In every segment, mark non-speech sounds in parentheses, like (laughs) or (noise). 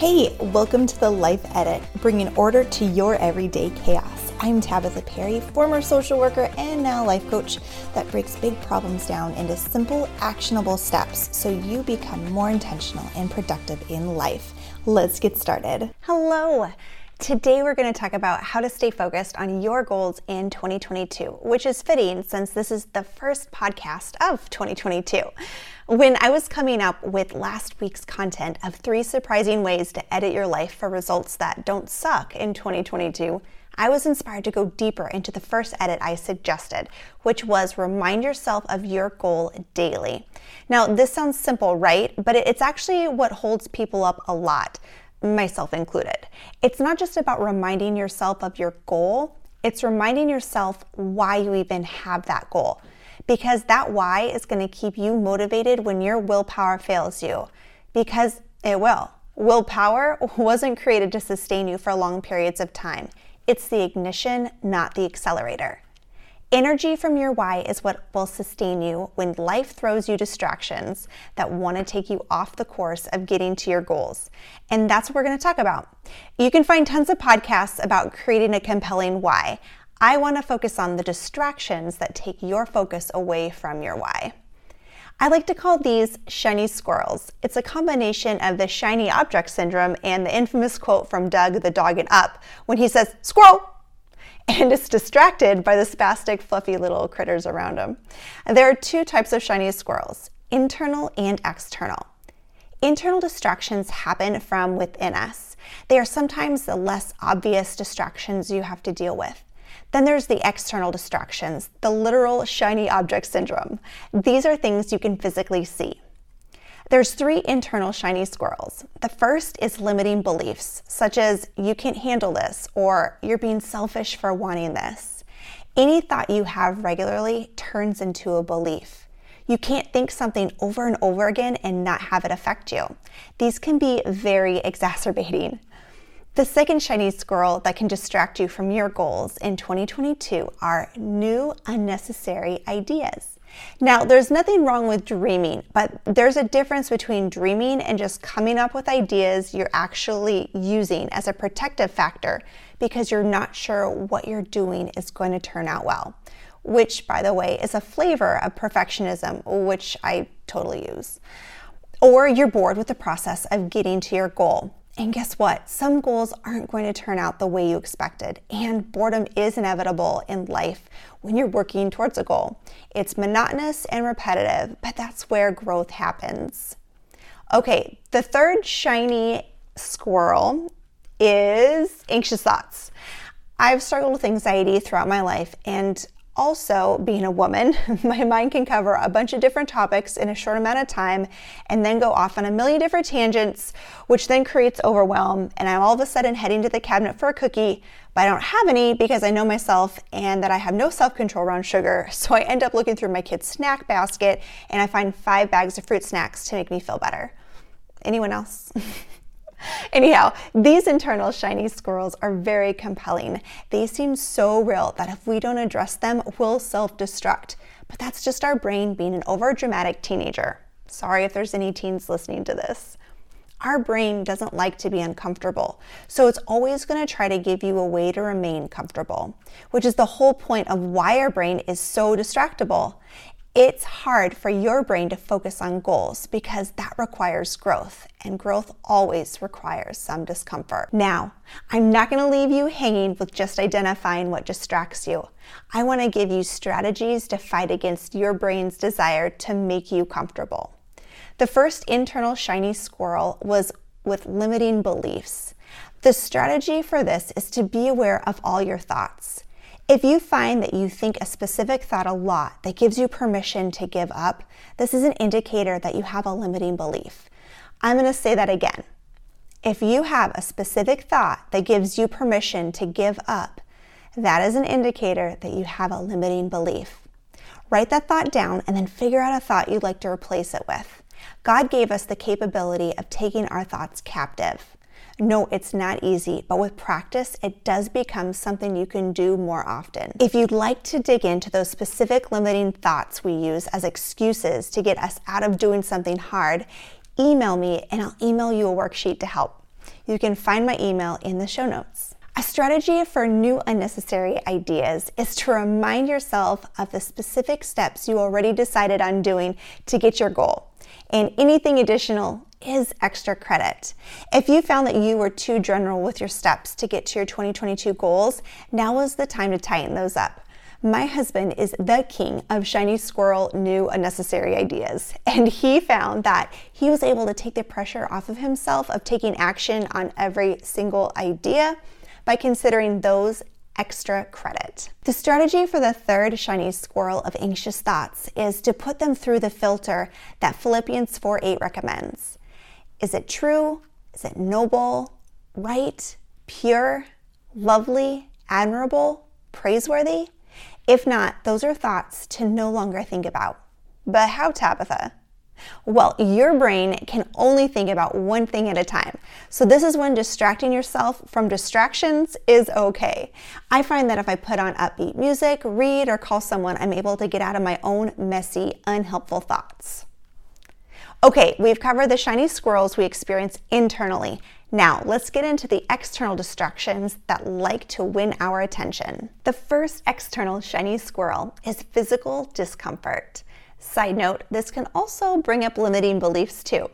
Hey, welcome to the Life Edit, bringing order to your everyday chaos. I'm Tabatha Perry, former social worker and now life coach that breaks big problems down into simple, actionable steps so you become more intentional and productive in life. Let's get started. Hello. Today, we're going to talk about how to stay focused on your goals in 2022, which is fitting since this is the first podcast of 2022. When I was coming up with last week's content of three surprising ways to edit your life for results that don't suck in 2022, I was inspired to go deeper into the first edit I suggested, which was remind yourself of your goal daily. Now, this sounds simple, right? But it's actually what holds people up a lot myself included. It's not just about reminding yourself of your goal, it's reminding yourself why you even have that goal. Because that why is going to keep you motivated when your willpower fails you. Because it will. Willpower (laughs) wasn't created to sustain you for long periods of time. It's the ignition, not the accelerator. Energy from your why is what will sustain you when life throws you distractions that want to take you off the course of getting to your goals. And that's what we're going to talk about. You can find tons of podcasts about creating a compelling why. I want to focus on the distractions that take your focus away from your why. I like to call these shiny squirrels. It's a combination of the shiny object syndrome and the infamous quote from Dug the dog in Up when he says, Squirrel! And is distracted by the spastic, fluffy little critters around him. There are two types of shiny squirrels internal and external. Internal distractions happen from within us. They are sometimes the less obvious distractions you have to deal with. Then there's the external distractions, the literal shiny object syndrome. These are things you can physically see. There's three internal shiny squirrels. The first is limiting beliefs, such as you can't handle this or you're being selfish for wanting this. Any thought you have regularly turns into a belief. You can't think something over and over again and not have it affect you. These can be very exacerbating. The second shiny squirrel that can distract you from your goals in 2022 are new unnecessary ideas. Now, there's nothing wrong with dreaming, but there's a difference between dreaming and just coming up with ideas you're actually using as a protective factor because you're not sure what you're doing is going to turn out well. Which, by the way, is a flavor of perfectionism, which I totally use. Or you're bored with the process of getting to your goal. And guess what? Some goals aren't going to turn out the way you expected, and boredom is inevitable in life when you're working towards a goal. It's monotonous and repetitive, but that's where growth happens. Okay, the third shiny squirrel is anxious thoughts. I've struggled with anxiety throughout my life, and also, being a woman, (laughs) my mind can cover a bunch of different topics in a short amount of time and then go off on a million different tangents, which then creates overwhelm. And I'm all of a sudden heading to the cabinet for a cookie, but I don't have any because I know myself and that I have no self control around sugar. (laughs) So I end up looking through my kid's snack basket and I find five bags of fruit snacks to make me feel better. Anyone else? (laughs) Anyhow, these internal shiny squirrels are very compelling. They seem so real that if we don't address them, we'll self destruct. But that's just our brain being an overdramatic teenager. Sorry if there's any teens listening to this. Our brain doesn't like to be uncomfortable, so it's always going to try to give you a way to remain comfortable, which is the whole point of why our brain is so distractible. It's hard for your brain to focus on goals because that requires growth, and growth always requires some discomfort. Now, I'm not going to leave you hanging with just identifying what distracts you. I want to give you strategies to fight against your brain's desire to make you comfortable. The first internal shiny squirrel was with limiting beliefs. The strategy for this is to be aware of all your thoughts. If you find that you think a specific thought a lot that gives you permission to give up, this is an indicator that you have a limiting belief. I'm going to say that again. If you have a specific thought that gives you permission to give up, that is an indicator that you have a limiting belief. Write that thought down and then figure out a thought you'd like to replace it with. God gave us the capability of taking our thoughts captive. No, it's not easy, but with practice, it does become something you can do more often. If you'd like to dig into those specific limiting thoughts we use as excuses to get us out of doing something hard, email me and I'll email you a worksheet to help. You can find my email in the show notes. A strategy for new unnecessary ideas is to remind yourself of the specific steps you already decided on doing to get your goal. And anything additional is extra credit. If you found that you were too general with your steps to get to your 2022 goals, now is the time to tighten those up. My husband is the king of shiny squirrel new unnecessary ideas, (laughs) and he found that he was able to take the pressure off of himself of taking action on every single idea by considering those extra credit. The strategy for the third shiny squirrel of anxious thoughts is to put them through the filter that Philippians 4 8 recommends. Is it true? Is it noble, right, pure, lovely, admirable, praiseworthy? If not, those are thoughts to no longer think about. But how, Tabatha? Well, your brain can only think about one thing at a time. So, this is when distracting yourself from distractions is okay. I find that if I put on upbeat music, read, or call someone, I'm able to get out of my own messy, unhelpful thoughts. Okay, we've covered the shiny squirrels we experience internally. Now, let's get into the external distractions that like to win our attention. The first external shiny squirrel is physical discomfort. Side note, this can also bring up limiting beliefs too.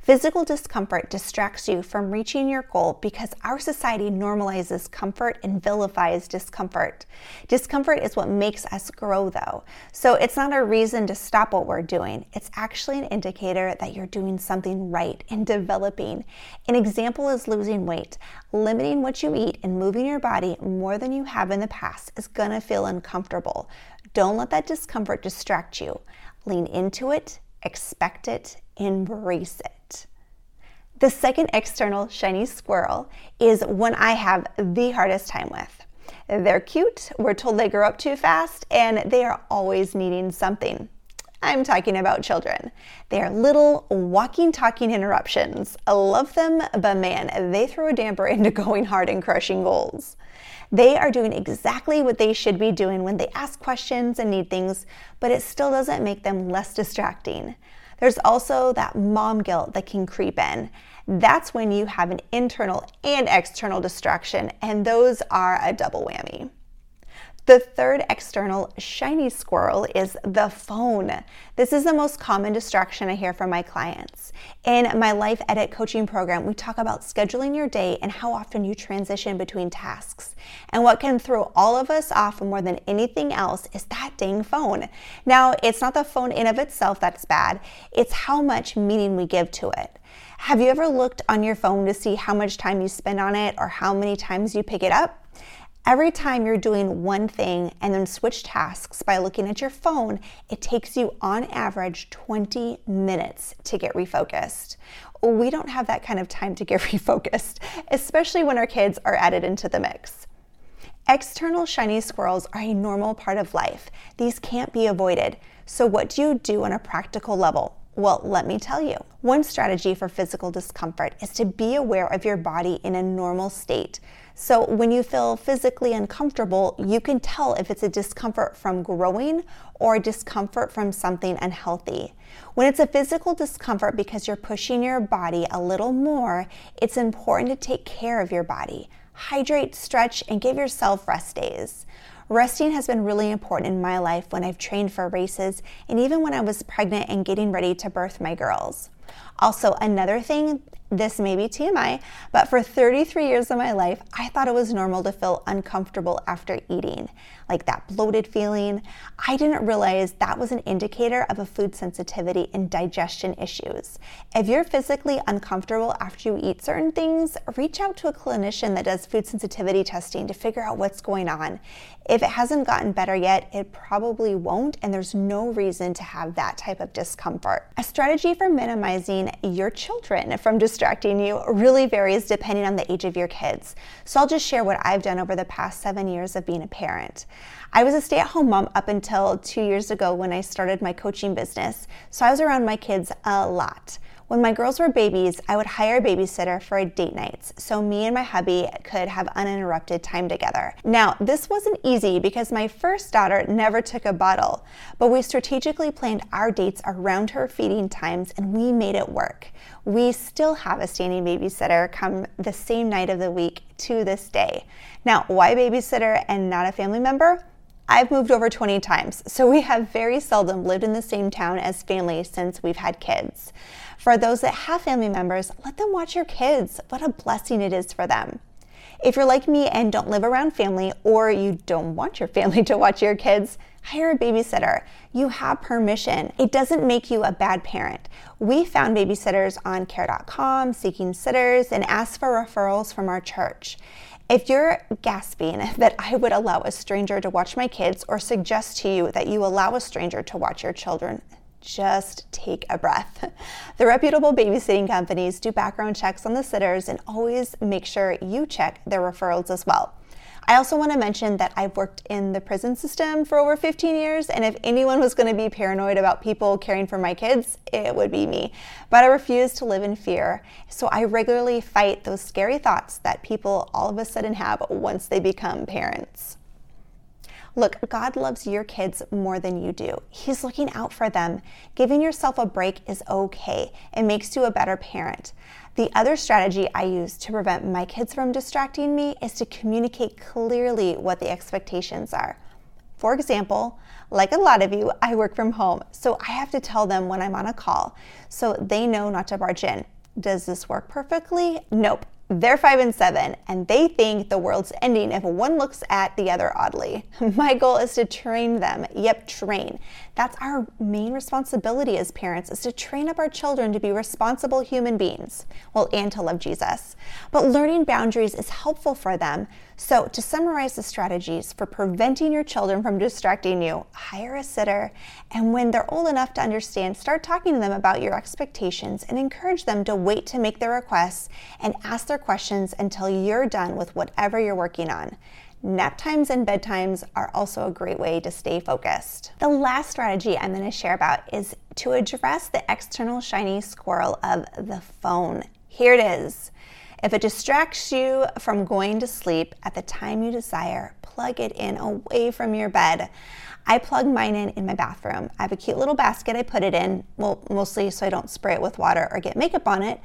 Physical discomfort distracts you from reaching your goal because our society normalizes comfort and vilifies discomfort. Discomfort is what makes us grow, though. So it's not a reason to stop what we're doing. It's actually an indicator that you're doing something right and developing. An example is losing weight. Limiting what you eat and moving your body more than you have in the past is gonna feel uncomfortable. Don't let that discomfort distract you. Lean into it, expect it, embrace it. The second external shiny squirrel is one I have the hardest time with. They're cute, we're told they grow up too fast, and they are always needing something. I'm talking about children. They are little walking, talking interruptions. I love them, but man, they throw a damper (laughs) into going hard and crushing goals. They are doing exactly what they should be doing when they ask questions and need things, but it still doesn't make them less distracting. There's also that mom guilt that can creep in. That's when you have an internal and external distraction, and those are a double whammy. The third external shiny squirrel is the phone. This is the most common distraction I hear from my clients. In my Life Edit coaching program, we talk about scheduling your day and how often you transition between tasks. And what can throw all of us off more than anything else is that dang phone. Now, it's not the phone in of itself that's bad, it's how much meaning we give to it. Have you ever looked on your phone to see how much time you spend on it or how many times you pick it up? Every time you're doing one thing and then switch tasks by looking at your phone, it takes you on average 20 minutes to get refocused. We don't have that kind of time to get (laughs) refocused, especially when our kids are added into the mix. External shiny squirrels are a normal part of life. These can't be avoided. So, what do you do on a practical level? Well, let me tell you. One strategy for physical discomfort is to be aware of your body in a normal state. So when you feel physically uncomfortable, you can tell if it's a discomfort from growing or a discomfort from something unhealthy. When it's a physical discomfort because you're pushing your body a little more, it's important to take care of your body. Hydrate, stretch, and give yourself rest days. Resting has been really important in my life when I've trained for races and even when I was pregnant and getting ready to birth my girls. Also, another thing this may be TMI, but for 33 years of my life, I thought it was normal to feel uncomfortable after eating, like that bloated feeling. I didn't realize that was an indicator of a food sensitivity and digestion issues. If you're physically uncomfortable after you eat certain things, reach out to a clinician that does food sensitivity testing to figure out what's going on. If it hasn't gotten better yet, it probably won't, and there's no reason to have that type of discomfort. A strategy for minimizing your children from distracting you really varies depending on the age of your kids. So I'll just share what I've done over the past seven years of being a parent. I was a stay at home mom up until two years ago when I started my coaching business, so I was around my kids a lot. When my girls were babies, I would hire a babysitter for date nights so me and my hubby could have uninterrupted time together. Now, this wasn't easy because my first daughter never took a bottle, but we strategically planned our dates around her feeding times and we made it work. We still have a standing babysitter come the same night of the week to this day. Now, why babysitter and not a family member? I've moved over 20 times, so we have very seldom lived in the same town as family since we've had kids. For those that have family members, let them watch your kids. What a blessing it is for them. If you're like me and don't live around family, or you don't want your (laughs) family to watch your kids, hire a babysitter. You have permission. It doesn't make you a bad parent. We found babysitters on care.com, seeking sitters, and asked for referrals from our church. If you're gasping (laughs) that I would allow a stranger to watch my kids or suggest to you that you allow a stranger to watch your children, just take a breath. (laughs) The reputable babysitting companies do background checks on the sitters and always make sure you check their referrals as well. I also want to mention that I've worked in the prison system for over 15 years, and if anyone was going to be paranoid about people caring for my kids, it would be me. But I refuse to live in fear, so I regularly fight those scary thoughts that people all of a sudden have once they become parents. Look, God loves your kids more than you do. He's looking out for them. Giving yourself a break is okay. It makes you a better parent. The other strategy I use to prevent my kids from distracting me is to communicate clearly what the expectations are. For example, like a lot of you, I work from home, so I have to tell them when I'm on a call so they know not to barge in. Does this work perfectly? Nope. They're five and seven, and they think the world's ending if one looks at the other oddly. (laughs) My goal is to train them. Yep, train. That's our main responsibility as parents is to train up our children to be responsible human beings. Well, and to love Jesus. But learning boundaries is helpful for them. So, to summarize the strategies for preventing your children from distracting you, hire a sitter, and when they're old enough to understand, start talking to them about your expectations and encourage them to wait to make their requests and ask their questions until you're done with whatever you're working on. Nap times and bedtimes are also a great way to stay focused. The last strategy I'm going to share about is to address the external shiny squirrel of the phone. Here it is. If it distracts you from going to sleep at the time you desire, plug it in away from your bed. I plug mine in in my bathroom. I have a cute little basket I put it in, well, mostly so I don't spray it with water or get makeup on it.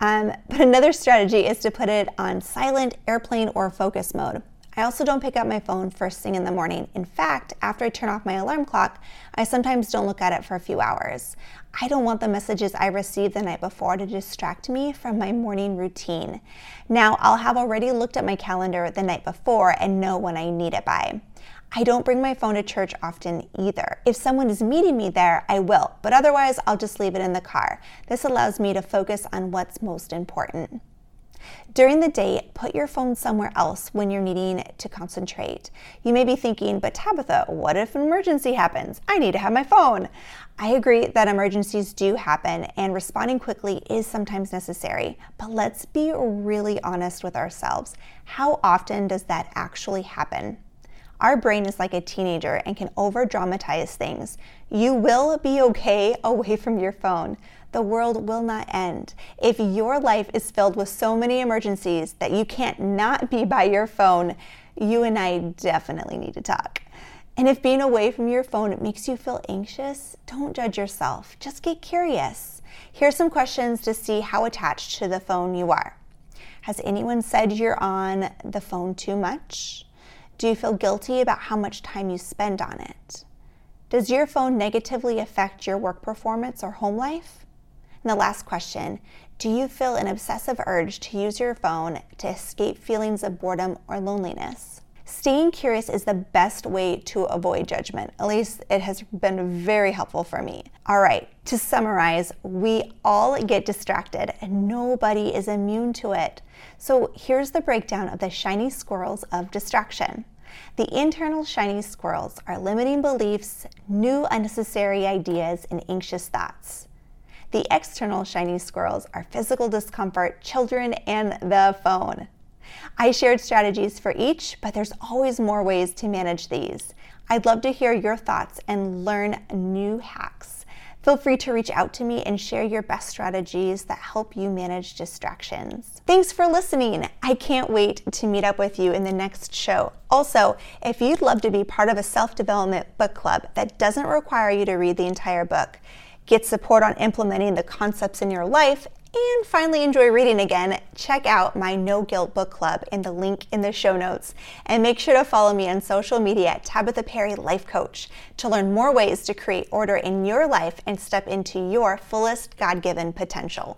Um, but another strategy is to put it on silent, airplane, or focus mode. I also don't pick up my phone first thing in the morning. In fact, after I turn off my alarm clock, I sometimes don't look at it for a few hours. I don't want the messages I received the night before to distract me from my morning routine. Now, I'll have already looked at my calendar the night before and know when I need it by. I don't bring my phone to church often either. If someone is meeting me there, I will, but otherwise, I'll just leave it in the car. This allows me to focus on what's most important. During the day, put your phone somewhere else when you're needing to concentrate. You may be thinking, but Tabatha, what if an emergency happens? I need to have my phone. I agree that emergencies do happen and responding quickly is sometimes necessary, but let's be really honest with ourselves. How often does that actually happen? Our brain is like a teenager and can over dramatize things. You will be okay (laughs) away from your phone the world will not end. If your life is filled with so many emergencies that you can't not be by your phone, you and I definitely need to talk. And if being away from your phone makes you feel anxious, don't judge yourself. Just get curious. Here's some questions to see how attached to the phone you are. Has anyone said you're on the phone too much? Do you feel guilty about how much time you spend on it? Does your phone negatively affect your work performance or home life? And the last question Do you feel an obsessive urge to use your phone to escape feelings of boredom or loneliness? Staying curious is the best way to avoid judgment. At least it has been very helpful for me. All right, to summarize, we all get distracted and nobody is immune to it. So here's the breakdown of the shiny squirrels of distraction. The internal shiny squirrels are limiting beliefs, new unnecessary ideas, and anxious thoughts. The external shiny squirrels are physical discomfort, children, and the phone. I shared strategies for each, but there's always more ways to manage these. I'd love to hear your thoughts and learn new hacks. Feel free to reach out to me and share your best strategies that help you manage distractions. Thanks for listening. I can't wait to meet up with you in the next show. Also, if you'd love to be part of a self development book club that doesn't require you to read the entire book, get support on implementing the concepts in your life, and finally enjoy reading again, check out my No Guilt Book Club in the link in the show notes. And make sure to follow me on social media at Tabatha Perry Life Coach to learn more ways to create order in your life and step into your fullest God given potential.